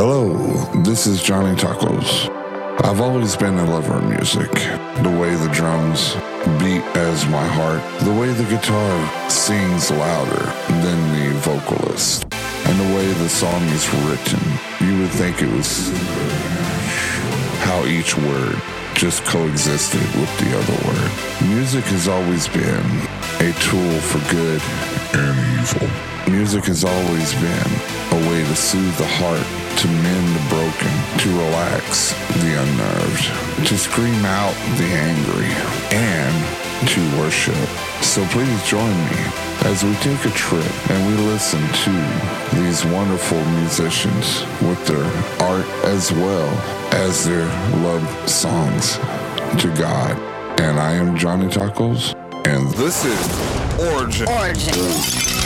Hello, this is Johnny Tacos. I've always been a lover of music. The way the drums beat as my heart, the way the guitar sings louder than the vocalist, and the way the song is written. You would think it was how each word just coexisted with the other word. Music has always been a tool for good and evil. Music has always been a way to soothe the heart, to mend the broken, to relax the unnerved, to scream out the angry, and to worship. So please join me as we take a trip and we listen to these wonderful musicians with their art as well as their love songs to God. And I am Johnny Tacos, and this is Origin. Origin.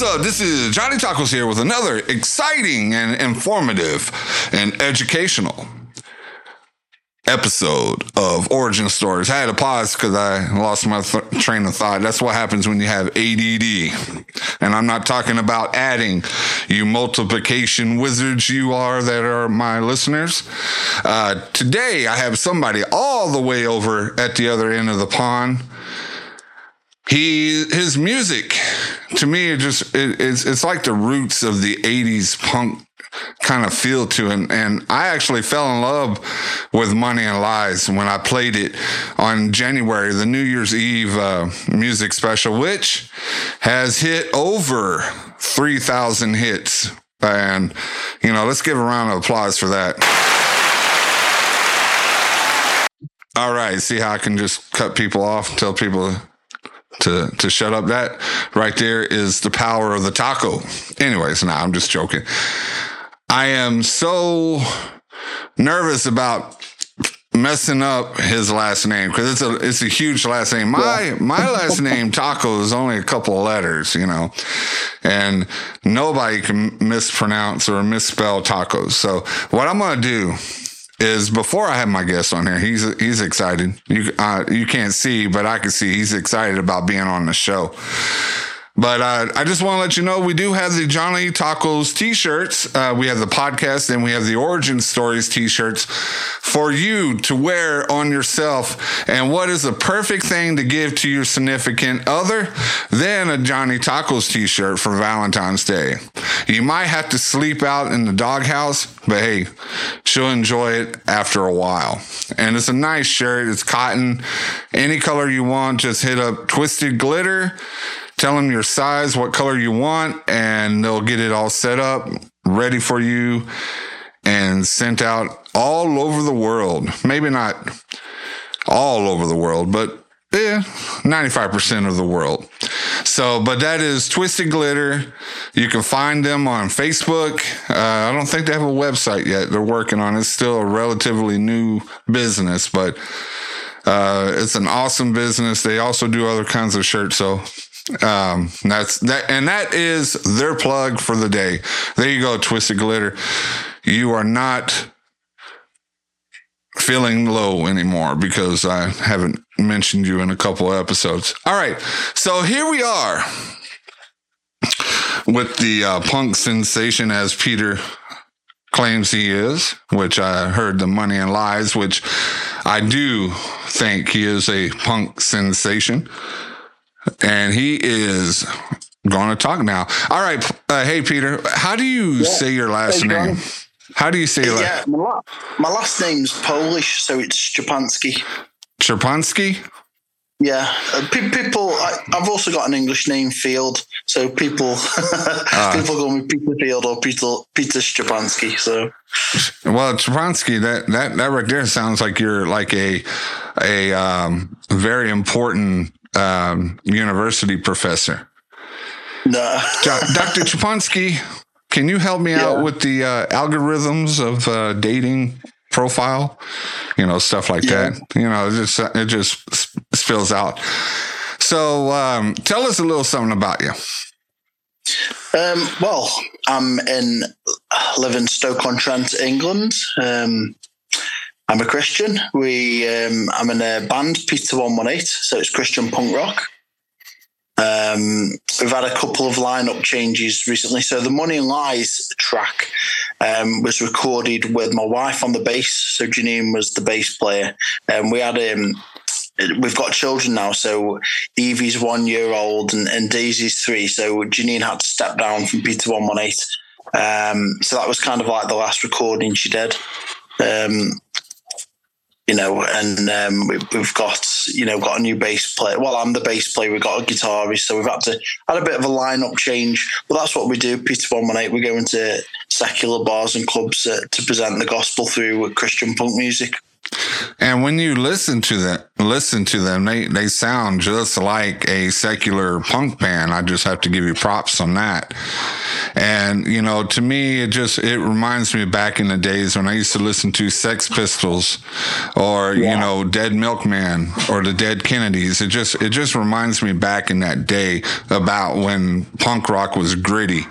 What's up? This is Johnny Tacos here with another exciting and informative and educational episode of Origin Stories. I had to pause because I lost my th- train of thought. That's what happens when you have ADD. And I'm not talking about adding, you multiplication wizards you are that are my listeners. Uh, today, I have somebody all the way over at the other end of the pond he his music to me it just it, it's it's like the roots of the 80s punk kind of feel to it. And i actually fell in love with money and lies when i played it on january the new year's eve uh, music special which has hit over 3000 hits. And you know let's give a round of applause for that. All right see how i can just cut people off tell people to to shut up. That right there is the power of the taco. Anyways, nah, I'm just joking. I am so nervous about messing up his last name because it's a it's a huge last name. My my last name Taco is only a couple of letters, you know, and nobody can mispronounce or misspell tacos. So what I'm gonna do is before I have my guest on here, he's he's excited. You uh, you can't see, but I can see he's excited about being on the show. But uh, I just want to let you know we do have the Johnny Tacos t-shirts. Uh, we have the podcast and we have the Origin Stories t-shirts for you to wear on yourself. And what is the perfect thing to give to your significant other than a Johnny Tacos t-shirt for Valentine's Day? You might have to sleep out in the doghouse, but hey, she'll enjoy it after a while. And it's a nice shirt. It's cotton, any color you want. Just hit up Twisted Glitter tell them your size, what color you want, and they'll get it all set up, ready for you, and sent out all over the world. Maybe not all over the world, but yeah, 95% of the world. So, but that is Twisted Glitter. You can find them on Facebook. Uh, I don't think they have a website yet. They're working on it. It's still a relatively new business, but uh, it's an awesome business. They also do other kinds of shirts. So um, that's that, and that is their plug for the day. There you go, Twisted Glitter. You are not feeling low anymore because I haven't mentioned you in a couple episodes. All right, so here we are with the uh, punk sensation as Peter claims he is, which I heard the money and lies, which I do think he is a punk sensation and he is going to talk now. All right, uh, hey Peter, how do you yeah. say your last hey, name? How do you say your yeah, my, my last name's Polish, so it's Szczepanski. Szczepanski? Yeah, uh, pe- people. I, have also got an English name, Field, so people uh, people call me Peter Field or Peter Peter Szczepanski. So, well, Szczepanski, that that that right there sounds like you're like a a um, very important um, university professor. No. Dr. Chapansky, can you help me yeah. out with the uh, algorithms of uh, dating profile? You know, stuff like yeah. that. You know, it just it just spills out. So, um, tell us a little something about you. Um, well, I'm in live in Stoke-on-Trent, England. Um, I'm a Christian. We um, I'm in a band, Peter One One Eight, so it's Christian punk rock. Um, we've had a couple of lineup changes recently. So the Money Lies track um, was recorded with my wife on the bass. So Janine was the bass player, and um, we had um, we've got children now. So Evie's one year old and, and Daisy's three. So Janine had to step down from Peter One One Eight. Um, so that was kind of like the last recording she did. Um, you know, and um, we, have got you know got a new bass player. Well, I'm the bass player. We've got a guitarist, so we've had to had a bit of a lineup change. But that's what we do. Peter One One Eight. We go into secular bars and clubs uh, to present the gospel through Christian punk music. And when you listen to them, listen to them, they, they sound just like a secular punk band. I just have to give you props on that. And, you know, to me, it just, it reminds me back in the days when I used to listen to Sex Pistols or, yeah. you know, Dead Milkman or the Dead Kennedys. It just, it just reminds me back in that day about when punk rock was gritty,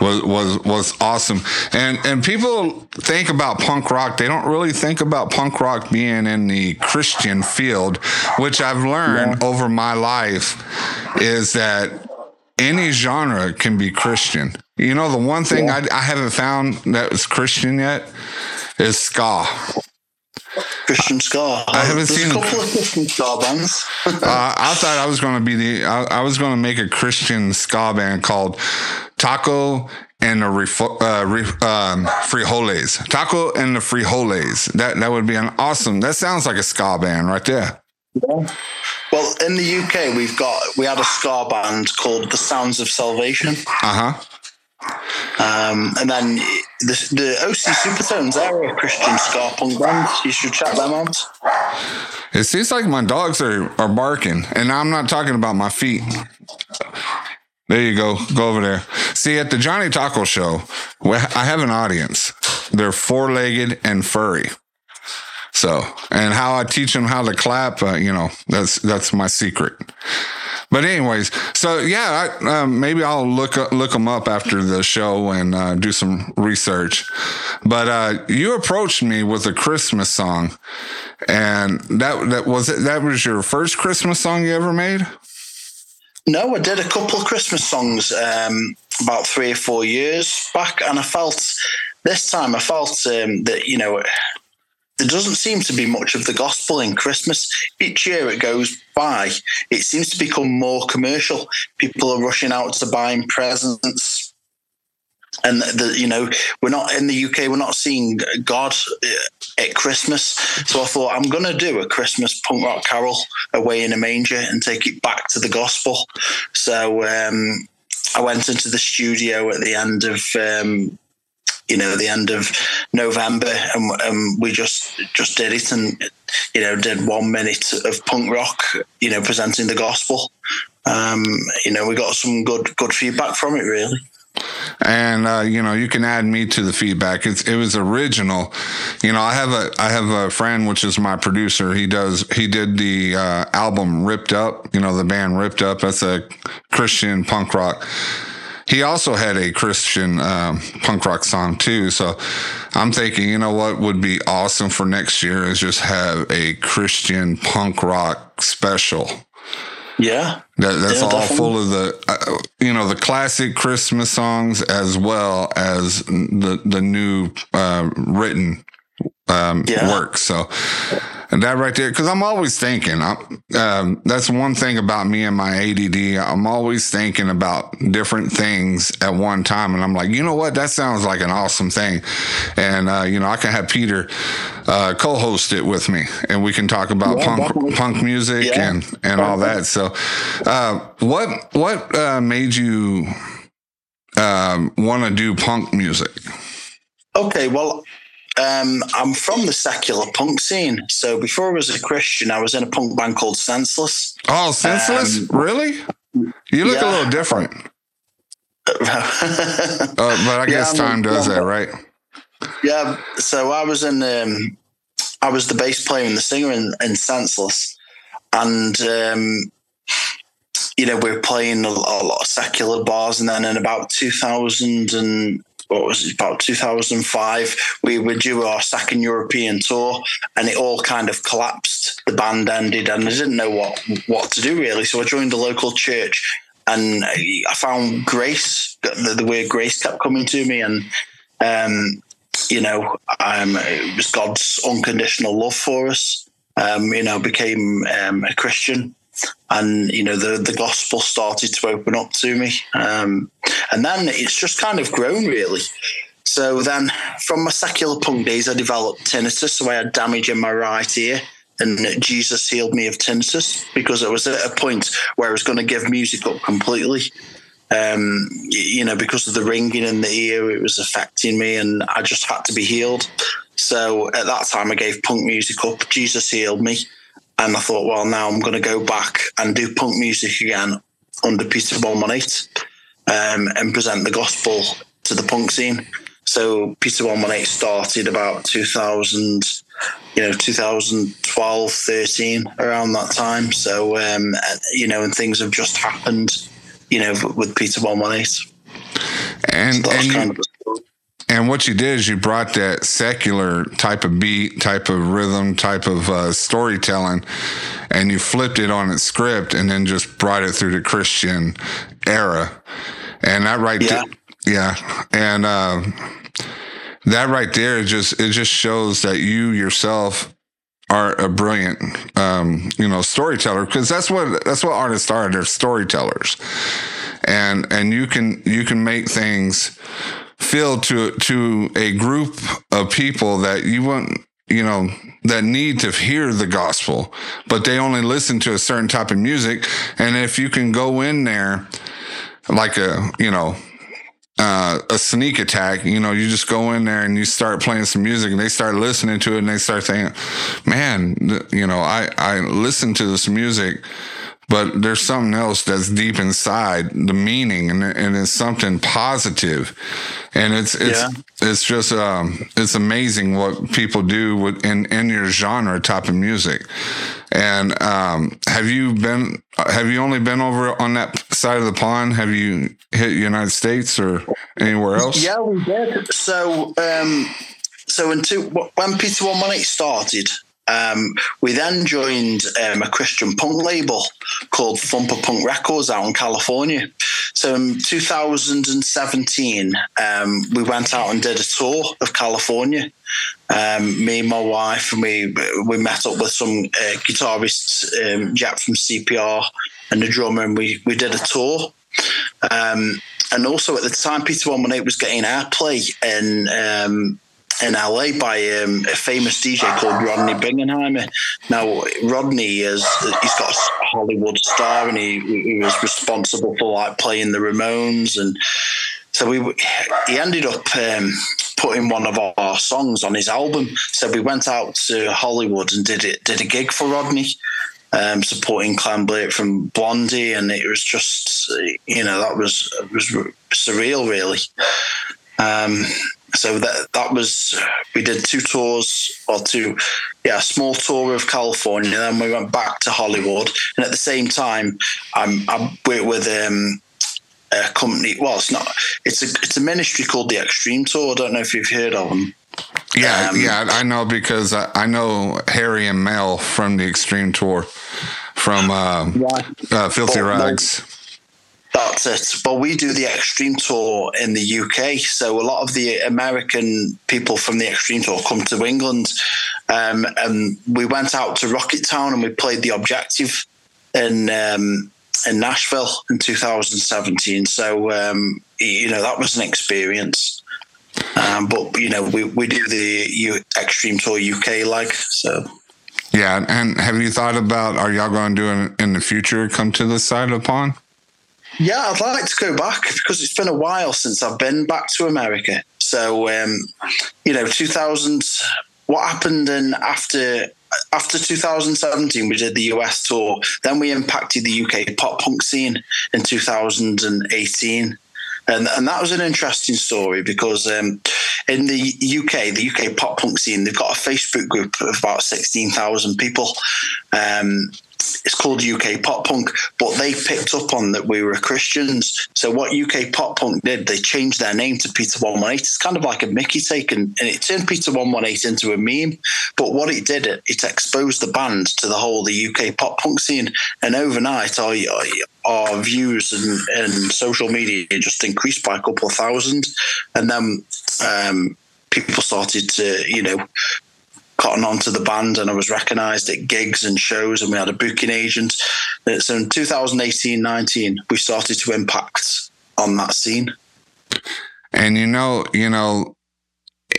was, was, was awesome. And, and people think about punk rock. They don't really think about punk rock being in the Christian field, which I've learned yeah. over my life is that any genre can be Christian. You know, the one thing yeah. I, I, haven't found that was Christian yet is ska. Christian ska. I haven't There's seen a couple of Christian ska bands. uh, I thought I was going to be the. I, I was going to make a Christian ska band called Taco and the refo- uh, re, um, frijoles. Taco and the frijoles. That that would be an awesome. That sounds like a ska band right there. Yeah. Well, in the UK, we've got we had a ska band called the Sounds of Salvation. Uh huh. Um, and then the, the OC Supertones, they're a Christian ska punk band. You should check them out. It seems like my dogs are, are barking, and I'm not talking about my feet. There you go. Go over there. See, at the Johnny Taco Show, I have an audience. They're four legged and furry. So, and how I teach them how to clap, uh, you know, that's that's my secret. But anyways, so yeah, I, um, maybe I'll look look them up after the show and uh, do some research. But uh, you approached me with a Christmas song, and that that was it. That was your first Christmas song you ever made. No, I did a couple of Christmas songs um, about three or four years back, and I felt this time I felt um, that you know there doesn't seem to be much of the gospel in Christmas. Each year it goes by, it seems to become more commercial. People are rushing out to buying presents. And the, you know, we're not in the UK. We're not seeing God uh, at Christmas. So I thought I'm going to do a Christmas punk rock carol away in a manger and take it back to the gospel. So um, I went into the studio at the end of um, you know the end of November, and, and, we just just did it, and you know did one minute of punk rock, you know, presenting the gospel. Um, you know, we got some good good feedback from it, really. And uh, you know, you can add me to the feedback. It's, it was original. You know, I have a I have a friend which is my producer. He does he did the uh, album Ripped Up. You know, the band Ripped Up. That's a Christian punk rock he also had a Christian um, punk rock song too. So I'm thinking, you know what would be awesome for next year is just have a Christian punk rock special. Yeah, that, that's yeah, all definitely. full of the, uh, you know, the classic Christmas songs as well as the the new uh, written um, Yeah. work. So and that right there, because I'm always thinking. I'm, um, that's one thing about me and my ADD. I'm always thinking about different things at one time, and I'm like, you know what? That sounds like an awesome thing, and uh, you know, I can have Peter uh, co-host it with me, and we can talk about Yeah, punk definitely. punk music Yeah. and and all that. So, uh, what what uh, made you um, want to do punk music? Okay, well, um, I'm from the secular punk scene. So before I was a Christian, I was in a punk band called Senseless. Oh, senseless? really? You look a little different. Uh, but I guess I'm time does I'm that, right? yeah, so I was in. Um, I was the bass player and the singer in, in Senseless, and um, you know we are playing a, a lot of secular bars, and then in about 2000 and what was it about 2005 we were due our second European tour, and it all kind of collapsed. The band ended, and I didn't know what what to do really. So I joined a local church, and I found grace. The, the word grace kept coming to me, and um, you know, um, it was God's unconditional love for us. Um, you know, became um, a Christian, and you know, the the gospel started to open up to me, um, and then it's just kind of grown really. So then, from my secular punk days, I developed tinnitus. So I had damage in my right ear, and Jesus healed me of tinnitus because it was at a point where I was going to give music up completely um, you know, because of the ringing in the ear, it was affecting me, and I just had to be healed. So at that time, I gave punk music up. Jesus healed me, and I thought, well, now I'm going to go back and do punk music again under Peter One One Eight, um, and present the gospel to the punk scene. So Peter One One Eight started about 2000, you know, 2012, 13, around that time. So um, you know, and things have just happened you know, with Peter One One Eight. And That was and kind you, of the story. And what you did is you brought that secular type of beat, type of rhythm, type of uh, storytelling, and you flipped it on its script, and then just brought it through the Christian era. And that right Yeah. there, yeah, and uh, that right there just it just shows that you yourself are a brilliant um, you know storyteller because that's what that's what artists are they're storytellers and and you can you can make things feel to to a group of people that you wouldn't you know that need to hear the gospel but they only listen to a certain type of music and if you can go in there like a you know uh, a sneak attack. You know, you just go in there and you start playing some music, and they start listening to it, and they start thinking, "Man, you know, I I listened to this music but there's something else that's deep inside the meaning, and, and it's something positive, and it's it's Yeah. it's just um it's amazing what people do with in in your genre type of music. And um, have you been? Have you only been over on that side of the pond? Have you hit United States or anywhere else? Yeah, we did. So, um, so in two, when Peter One One Eight started, um, we then joined um, a Christian punk label called Thumper Punk Records out in California. So in 2017, um, we went out and did a tour of California. Um, me and my wife, and we we met up with some uh, guitarists, um, Jack from CPR, and the drummer, and we we did a tour. Um, and also at the time, Peter One One Eight was getting airplay in in LA by um, a famous DJ called Rodney Bingenheimer. Now Rodney is he's got a Hollywood star, and he, he was responsible for like playing the Ramones, and so we he ended up. Um, Putting one of our songs on his album, so we went out to Hollywood and did it. Did a gig for Rodney, um, supporting Clem Burke from Blondie, and it was just, you know, that was was surreal, really. Um, so that that was we did two tours or two, yeah, a small tour of California. Then we went back to Hollywood, and at the same time, I'm I with um, a company. Well, it's not. It's a it's a ministry called the Extreme Tour. I don't know if you've heard of them. Yeah, Um, yeah, I know because I, I know Harry and Mel from the Extreme Tour from uh, uh, Filthy well, Rags. That's it. But we do the Extreme Tour in the UK. So a lot of the American people from the Extreme Tour come to England. Um, and we went out to Rocketown and we played the Objective in um, in Nashville in 2017. So um, you know that was an experience. Um, but you know we, we do the U- Extreme Tour UK like so. Yeah, and have you thought about are y'all going to do it in the future? Come to this side of the pond? Yeah, I'd like to go back because it's been a while since I've been back to America. So, um, you know, 2000, what happened in after after 2017, we did the US tour. Then we impacted the UK pop punk scene in 2018. And, and that was an interesting story because um, in the UK, the UK pop punk scene, they've got a Facebook group of about 16,000 people. Um, it's called UK Pop Punk, but they picked up on that we were Christians. So what UK Pop Punk did, they changed their name to Peter One One Eight. It's kind of like a Mickey take, and, and it turned Peter One One Eight into a meme. But what it did, it, it exposed the band to the whole the UK pop punk scene, and overnight our our views and, and social media just increased by a couple of thousand, and then um, people started to you know cotton onto the band and I was recognised at gigs and shows and we had a booking agent. Uh, so in 2018 19, we started to impact on that scene. And you know, you know,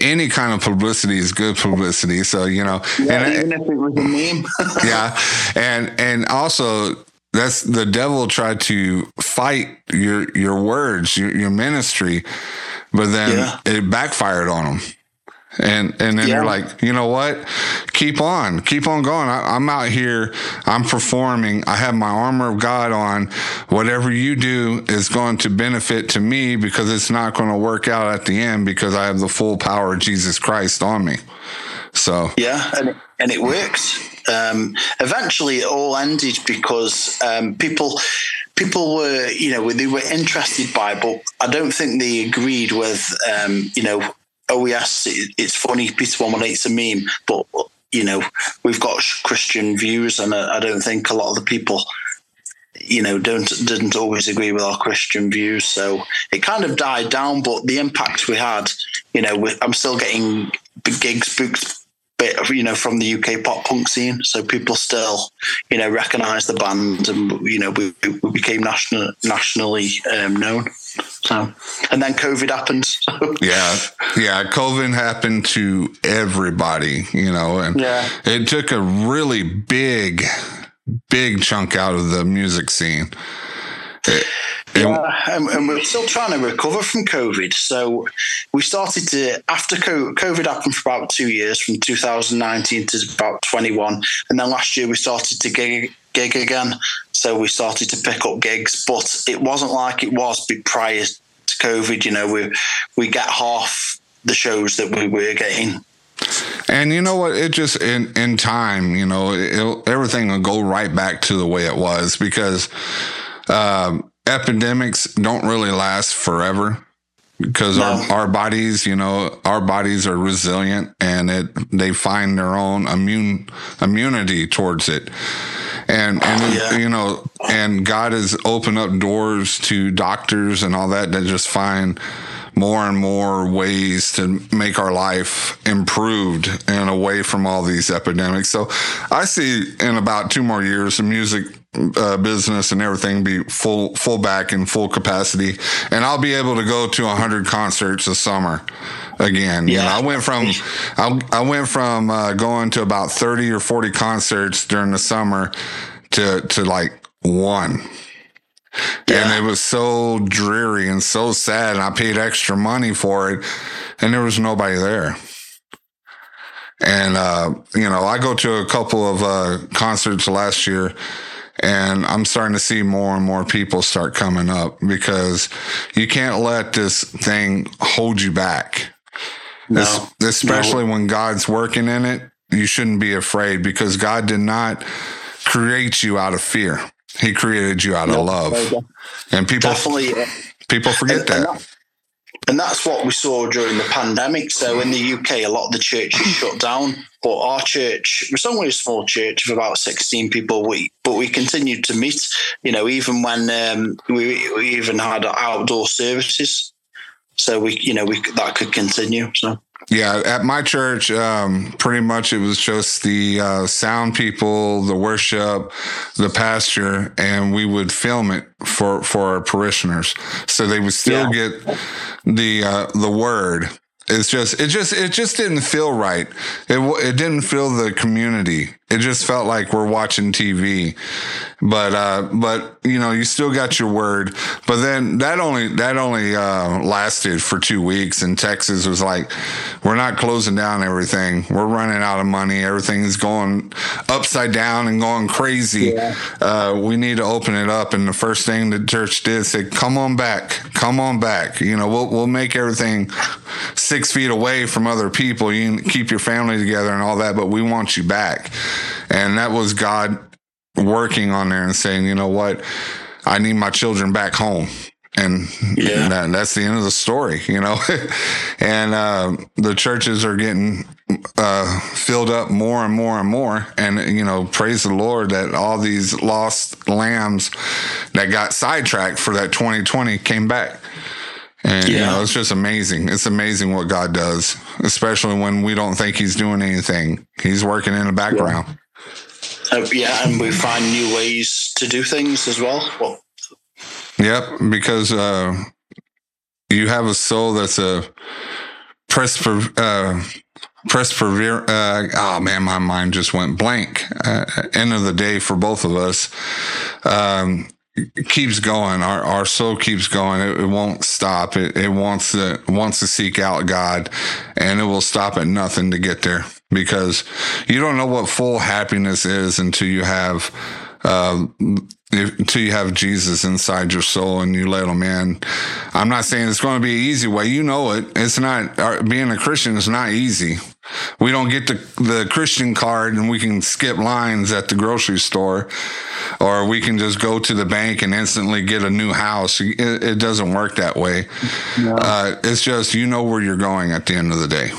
any kind of publicity is good publicity. So you know, Yeah, and even if it was a meme. yeah, and and also that's the devil tried to fight your your words, your, your ministry, but then Yeah. it backfired on them. And and then Yeah. you're like, you know what? Keep on, keep on going. I, I'm out here. I'm performing. I have my armor of God on. Whatever you do is going to benefit to me because it's not going to work out at the end because I have the full power of Jesus Christ on me. So Yeah, and it, and it worked. Um, eventually, it all ended because um, people people were you know they were interested by, but I don't think they agreed with um, you know. Oh yes, it, it's funny. Peter One One a meme, but you know we've got Christian views, and I, I don't think a lot of the people you know don't didn't always agree with our christian views so it kind of died down but the impact we had you know i'm still getting gigs booked bit of, you know from the uk pop punk scene so people still you know recognize the band and you know we, we became national nationally um, known so and then covid happened so Yeah, yeah. COVID happened to everybody, you know, and Yeah. it took a really big, big chunk out of the music scene. It- Yeah, and, and we're still trying to recover from COVID. So we started to, after COVID happened for about two years, from 2019 to about 21. And then last year we started to gig, gig again. So we started to pick up gigs, but it wasn't like it was prior to COVID. You know, we we get half the shows that we were getting. And you know what? It just in in time, you know, it, everything will go right back to the way it was because um, epidemics don't really last forever because No. our, our bodies, you know, our bodies are resilient and it they find their own immune immunity towards it. And and Yeah. you know, and God has opened up doors to doctors and all that that just find more and more ways to make our life improved and away from all these epidemics. So I see in about two more years the music uh, business and everything be full full back in full capacity, and I'll be able to go to hundred concerts a summer again. You know, Yeah. I went from I, I went from uh, going to about thirty or forty concerts during the summer to to like one. And it was so dreary and so sad. And I paid extra money for it, and there was nobody there. And, uh, you know, I go to a couple of uh, concerts last year, and I'm starting to see more and more people start coming up because you can't let this thing hold you back. No, Es- especially when God's working in it, you shouldn't be afraid because God did not create you out of fear. He created you out of love. And people definitely. people forget And- and that. And that's what we saw during the pandemic. So in the UK, a lot of the churches shut down, but our church was only a small church of about 16 people. We but we continued to meet. You know, even when um, we, we even had outdoor services. So we, you know, we that could continue. So Yeah, at my church, um, pretty much it was just the uh, sound people, the worship, the pastor, and we would film it for for our parishioners, so they would still get the uh, the word. It's just it just it just didn't feel right. It it didn't feel the community. It just felt like we're watching TV. But uh, but you know you still got your word. But then that only that only uh, lasted for two weeks. And Texas was like, we're not closing down everything. We're running out of money. Everything is going upside down and going crazy. Uh, we need to open it up. And the first thing the church did said, "Come on back, come on back. You know we'll we'll make everything six feet away from other people. You can keep your family together and all that, but we want you back." And that was God working on there and saying, you know what, I need my children back home. And Yeah. that, that's the end of the story, you know. and uh, the churches are getting uh, filled up more and more and more. And, you know, praise the Lord that all these lost lambs that got sidetracked for that 2020 came back. And, you know, it's just amazing. It's amazing what God does, especially when we don't think He's doing anything. He's working in the background. uh, yeah, and we find new ways to do things as well. Well, Yep, because uh, you have a soul that's a persper, uh, persevere. Uh, oh man, my mind just went blank. Uh, end of the day for both of us. Um, keeps going. Our our soul keeps going. It, it won't stop. It it wants to wants to seek out God, and it will stop at nothing to get there because you don't know what full happiness is until you have. Uh, if, until you have Jesus inside your soul and you let him in. I'm not saying it's going to be an easy way. You know it. It's not, our, being a Christian is not easy. We don't get the, the Christian card and we can skip lines at the grocery store or we can just go to the bank and instantly get a new house. It, it doesn't work that way. Uh, it's just, you know where you're going at the end of the day.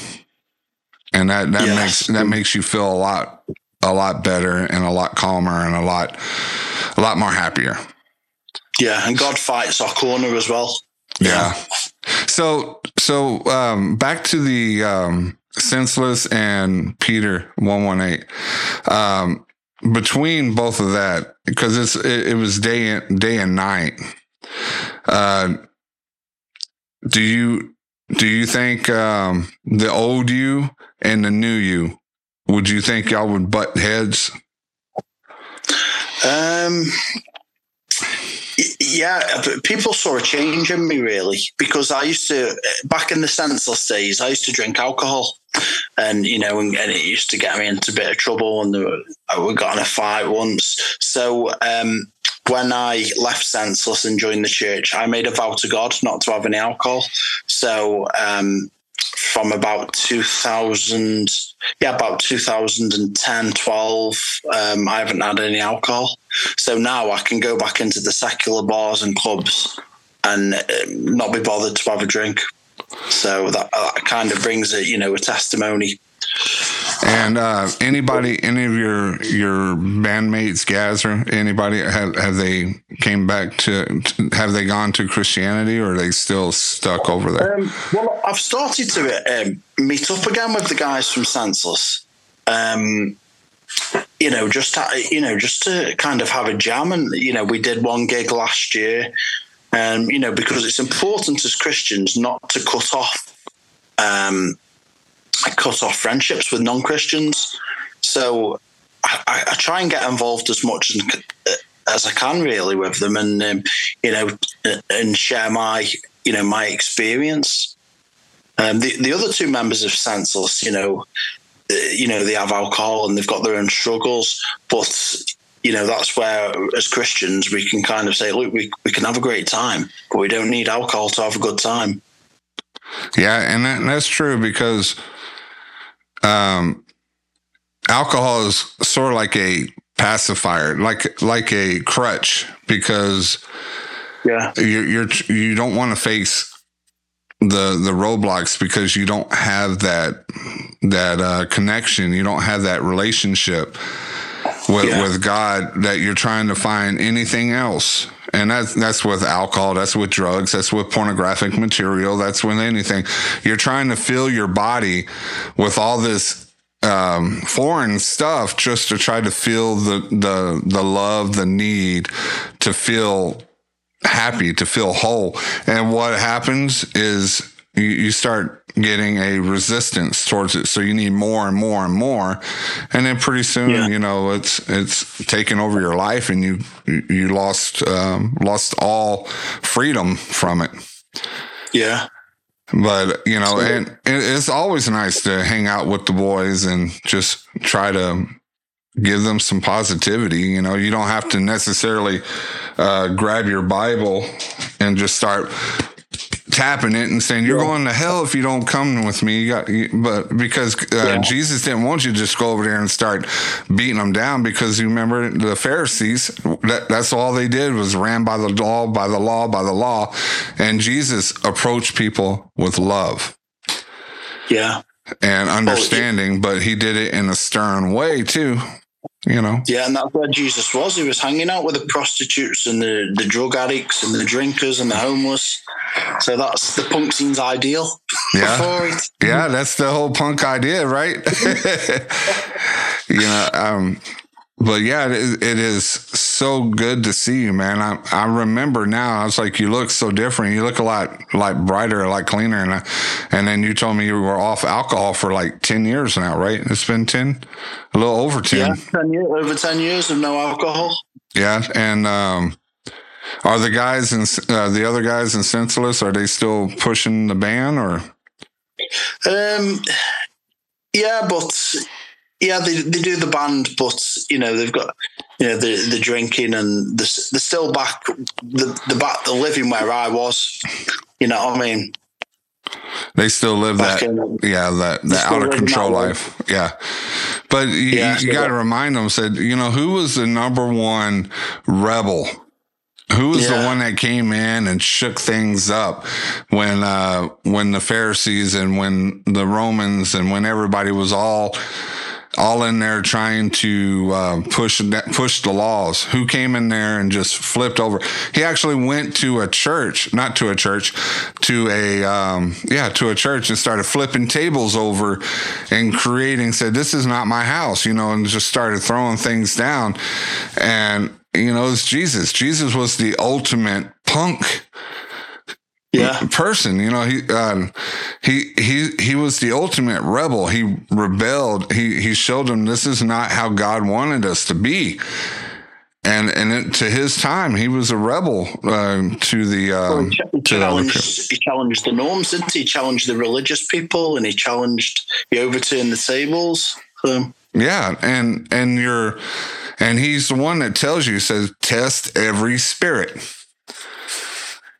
And that, that Yes. makes, that makes you feel a lot, a lot better and a lot calmer and a lot, a lot more happier. yeah, and God fights our corner as well. Yeah. So so um back to the um senseless and Peter 118. Um between both of that because it's it, it was day and day and night. Uh do you do you think um the old you and the new you would you think y'all would butt heads? Um, yeah, people saw a change in me really because I used to back in the senseless days. I used to drink alcohol, and you know, and, and it used to get me into a bit of trouble. And we got in a fight once. So um, when I left Senseless and joined the church, I made a vow to God not to have any alcohol. So um, from about 2000, yeah, about 2010, 12, um, I haven't had any alcohol. So now I can go back into the secular bars and clubs and uh, not be bothered to have a drink. So that, that kind of brings it, you know, a testimony. And uh, anybody, any of your your bandmates, Gazer, anybody have have they came back to, have they gone to Christianity or are they still stuck over there? Um, well, I've started to um, meet up again with the guys from Senseless. Um, you know, just you know, just to kind of have a jam, and you know, we did one gig last year, um, you know, because it's important as Christians not to cut off, um, cut off friendships with non-Christians. So I, I, I try and get involved as much as, I can, really, with them, and um, you know, and share my, you know, my experience. Um, the the other two members of Senseless, you know, uh, you know, they have alcohol and they've got their own struggles, but you know that's where as christians we can kind of say look we, we can have a great time but we don't need alcohol to have a good time Yeah, and that, that's true because um, alcohol is sort of like a pacifier, like like a crutch, because yeah you're, you're you don't want to face the the roadblocks because you don't have that that uh, connection, you don't have that relationship with Yeah. with God that you're trying to find anything else. And that's that's with alcohol, that's with drugs, that's with pornographic material, that's with anything. You're trying to fill your body with all this um, foreign stuff just to try to feel the the the love, the need to feel happy, to feel whole. And what happens is you, you start getting a resistance towards it. So you need more and more and more, and then pretty soon, Yeah. you know, it's it's taken over your life, and you you, you lost um, lost all freedom from it. yeah But you know, and it, it's always nice to hang out with the boys and just try to give them some positivity. You know, you don't have to necessarily uh, grab your Bible and just start tapping it and saying you're going to hell if you don't come with me. You got, but because uh, Yeah. Jesus didn't want you to just go over there and start beating them down because you remember the Pharisees. That, that's all they did was ran by the law, by the law, by the law, and Jesus approached people with love yeah and understanding, but he did it in a stern way too. You know, yeah and that's where jesus was he was hanging out with the prostitutes and the, the drug addicts and the drinkers and the homeless so that's the punk scene's ideal Yeah. yeah, that's the whole punk idea, right? you know, um, but yeah, it is, it is so good to see you, man. I I remember now. I was like, you look so different. You look a lot like brighter, a lot cleaner, and I, and then you told me you were off alcohol for like ten years now, right? It's been ten, a little over ten. yeah 10 years, over 10 years of no alcohol Yeah, and um, are the guys in uh, the other guys in Senseless? Are they still pushing the ban or? Um, yeah, but yeah, they, they do the band, but you know they've got you know the the drinking and the, they're still back the the back the living where I was. You know what I mean? They still live Back that, in- yeah, that that out of control way. life, yeah. But you, Yeah, you got to remind them. Said, you know, who was the number one rebel? Who was the one that came in and shook things up when uh, when the Pharisees and when the Romans and when everybody was all all in there trying to uh, push push the laws. Who came in there and just flipped over? He actually went to a church, not to a church, to a um, yeah, to a church and started flipping tables over and creating. Said, "This is not my house," you know, and just started throwing things down. And you know, it's Jesus. Jesus was the ultimate punk Yeah, person. You know, he um, he he he was the ultimate rebel. He rebelled. He he showed them this is not how God wanted us to be. And and it, to his time, he was a rebel uh, to the Well, um, he, he to the challenged he challenged the norms, didn't he? He challenged the religious people, and he challenged he overturned the tables. So Yeah, and and you're And he's the one that tells you, says, test every spirit.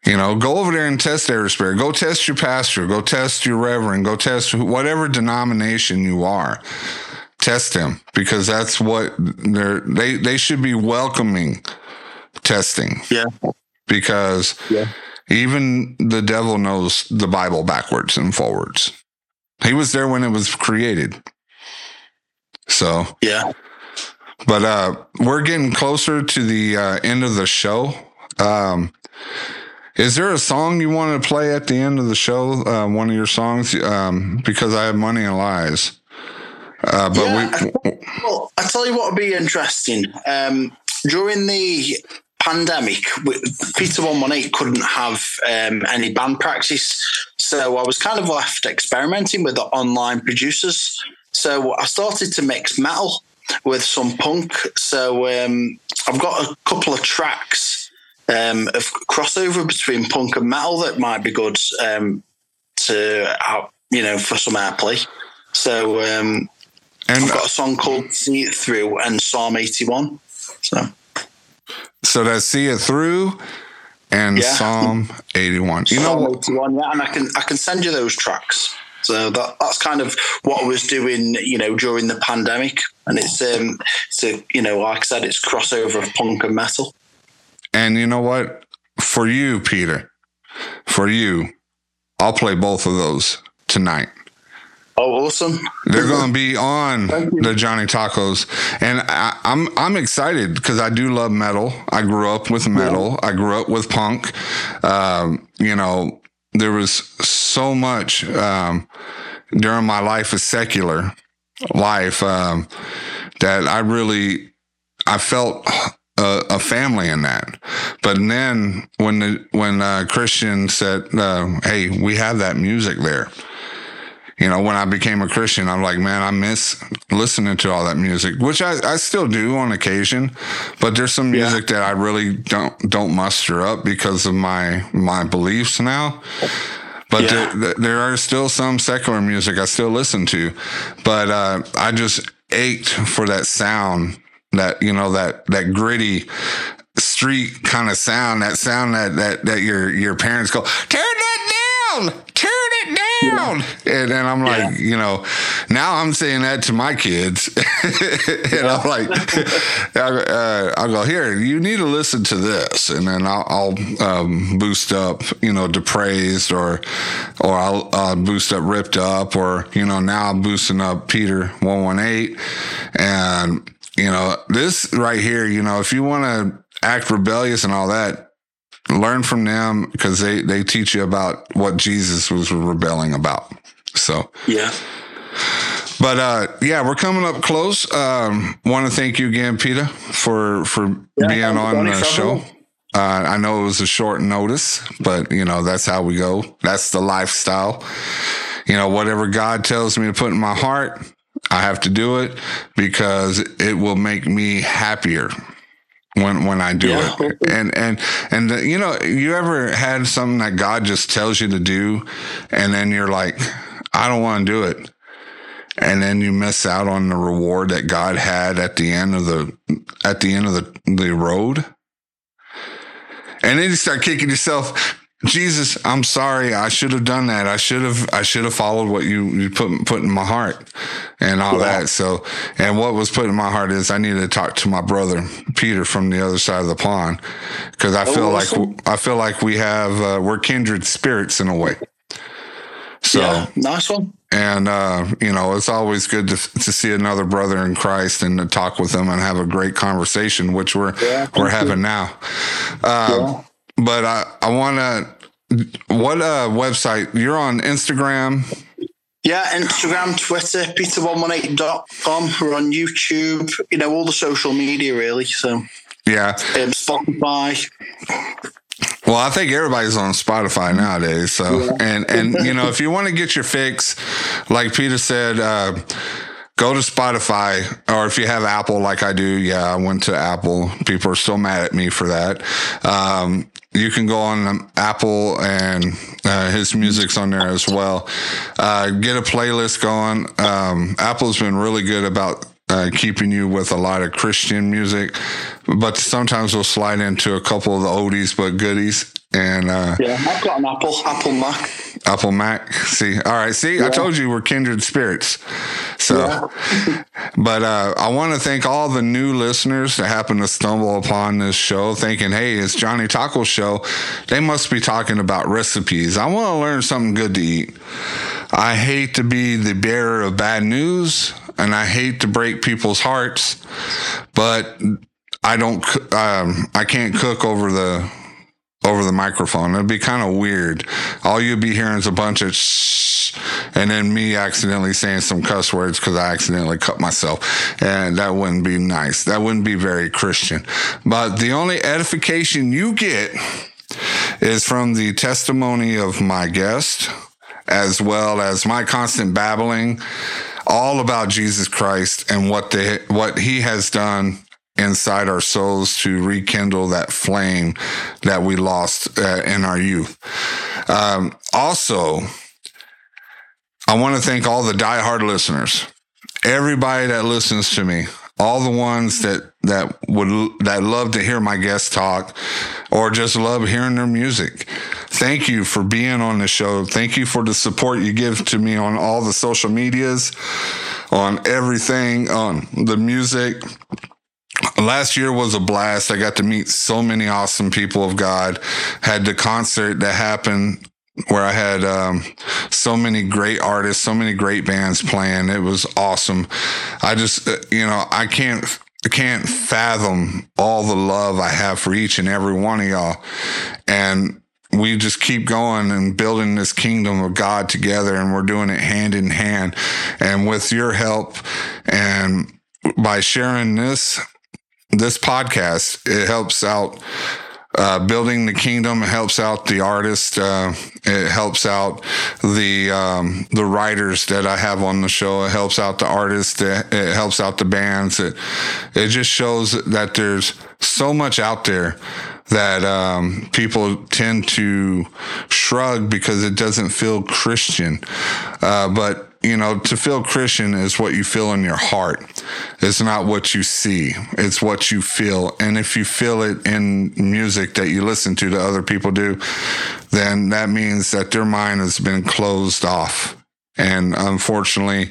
You know, go over there and test every spirit. Go test your pastor. Go test your reverend. Go test whatever denomination you are. Test them because that's what they're, they, they should be welcoming testing Yeah. because Yeah. even the devil knows the Bible backwards and forwards. He was there when it was created. So, Yeah. but uh we're getting closer to the uh, end of the show. Um is there a song you want to play at the end of the show? Uh, one of your songs, um, because I have money and lies. Uh, but Yeah, we, Well, I tell you what would be interesting. Um, during the pandemic, Peter One One Eight couldn't have um, any band practice, so I was kind of left experimenting with the online producers. So I started to mix metal with some punk. So um, I've got a couple of tracks um, of crossover between punk and metal that might be good um, to, you know, for some airplay. So um, and I've got a song called See It Through and Psalm 81. So, so that see it through and Yeah. Psalm 81. You Psalm what? 81, yeah, and I can I can send you those tracks. So that that's kind of what I was doing, you know, during the pandemic, and it's um, a, you know, like I said, it's crossover of punk and metal. And you know what? For you, Peter, for you, I'll play both of those tonight. Oh, awesome! They're going to be on the Johnny Tacos, and I, I'm I'm excited because I do love metal. I grew up with metal. I grew up with punk. Um, you know, there was so much um, during my life as secular life um, that I really I felt a, a family in that. But then when the when uh, Christian said, uh, "Hey, we have that music there," you know, when I became a Christian, I'm like, man, I miss listening to all that music, which I, I still do on occasion. But there's some Yeah. music that I really don't don't muster up because of my my beliefs now. But Yeah. there, there are still some secular music I still listen to, but uh, I just ached for that sound, that you know, that that gritty street kind of sound, that sound that that that your your parents go, turn that down, turn it down, and then I'm like, you know, now I'm saying that to my kids, and I'm like, I'll, uh, I'll go here. You need to listen to this, and then I'll, I'll um, boost up, you know, depraised, or or I'll uh, boost up ripped up, or you know, now I'm boosting up Peter one one eight, and you know, this right here, you know, if you want to act rebellious and all that, learn from them because they they teach you about what Jesus was rebelling about. So, Yeah, but uh yeah, we're coming up close. Um want to thank you again, Peter, for for Yeah, being on the show. Uh, I know it was a short notice, but you know that's how we go. That's the lifestyle. You know, whatever God tells me to put in my heart, I have to do it because it will make me happier when when I do Yeah. it. And and and uh, you know, you ever had something that God just tells you to do, and then you're like, I don't want to do it, and then you miss out on the reward that God had at the end of the at the end of the the road. And then you start kicking yourself. Jesus, I'm sorry. I should have done that. I should have. I should have followed what you you put put in my heart, and all Yeah. that. So, and what was put in my heart is I needed to talk to my brother Peter from the other side of the pond, because I feel awesome. like I feel like we have uh, we're kindred spirits in a way. So, yeah, nice one. and uh, you know, it's always good to to see another brother in Christ and to talk with them and have a great conversation, which we're Yeah, we're thank you. having now. Yeah. But I I want to. What uh website? You're on Instagram. Yeah, Instagram, Twitter, peter118.com. We're on YouTube, you know, all the social media really. So, um, Yeah. Spotify. Well, I think everybody's on Spotify nowadays. So, and and you know, if you want to get your fix, like Peter said, uh, go to Spotify, or if you have Apple, like I do, yeah, I went to Apple. People are still mad at me for that. Um, you can go on um, Apple, and uh, his music's on there as well. Uh, get a playlist going. Um, Apple's been really good about uh, keeping you with a lot of Christian music, but sometimes we'll slide into a couple of the oldies but goodies. And uh, Yeah, I've got an Apple, Apple Mac. Apple Mac. See, all right. See, I told you we're kindred spirits. So, but uh, I want to thank all the new listeners that happen to stumble upon this show, thinking, "Hey, it's Johnny Taco Show. They must be talking about recipes. I want to learn something good to eat." I hate to be the bearer of bad news, and I hate to break people's hearts, but I don't. Um, I can't cook over the over the microphone. It'd be kind of weird. All you'd be hearing is a bunch of shh, and then me accidentally saying some cuss words because I accidentally cut myself. And that wouldn't be nice. That wouldn't be very Christian. But the only edification you get is from the testimony of my guest, as well as my constant babbling all about Jesus Christ and what they what he has done inside our souls to rekindle that flame that we lost uh, in our youth. Um, also, I want to thank all the diehard listeners, everybody that listens to me, all the ones that that would that love to hear my guests talk, or just love hearing their music. Thank you for being on the show. Thank you for the support you give to me on all the social medias, on everything, on the music last year was a blast. I got to meet so many awesome people of God. Had the concert that happened where I had um, so many great artists, so many great bands playing. It was awesome. I just, uh, you know, I can't. I can't fathom all the love I have for each and every one of y'all. And we just keep going and building this kingdom of God together and we're doing it hand in hand. And with your help and by sharing this this podcast it helps out uh, building the kingdom. It helps out the artist uh, it helps out the um, the writers that I have on the show. It helps out the artists. It, it helps out the bands. It it just shows that there's so much out there that um, people tend to shrug because it doesn't feel Christian. Uh, but you know, to feel Christian is what you feel in your heart. It's not what you see. It's what you feel. And if you feel it in music that you listen to that other people do, then that means that their mind has been closed off. And unfortunately,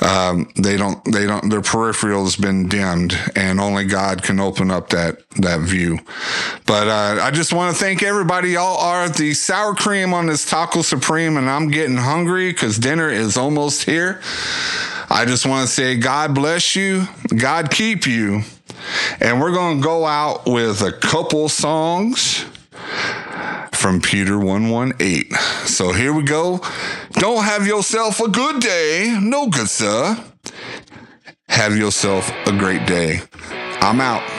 um, they don't, they don't, their peripheral has been dimmed and only God can open up that, that view. But, uh, I just want to thank everybody. Y'all are the sour cream on this taco supreme and I'm getting hungry because dinner is almost here. I just want to say, God bless you. God keep you. And we're going to go out with a couple songs from Peter 118. So here we go. Don't have yourself a good day. No good, sir. Have yourself a great day. I'm out.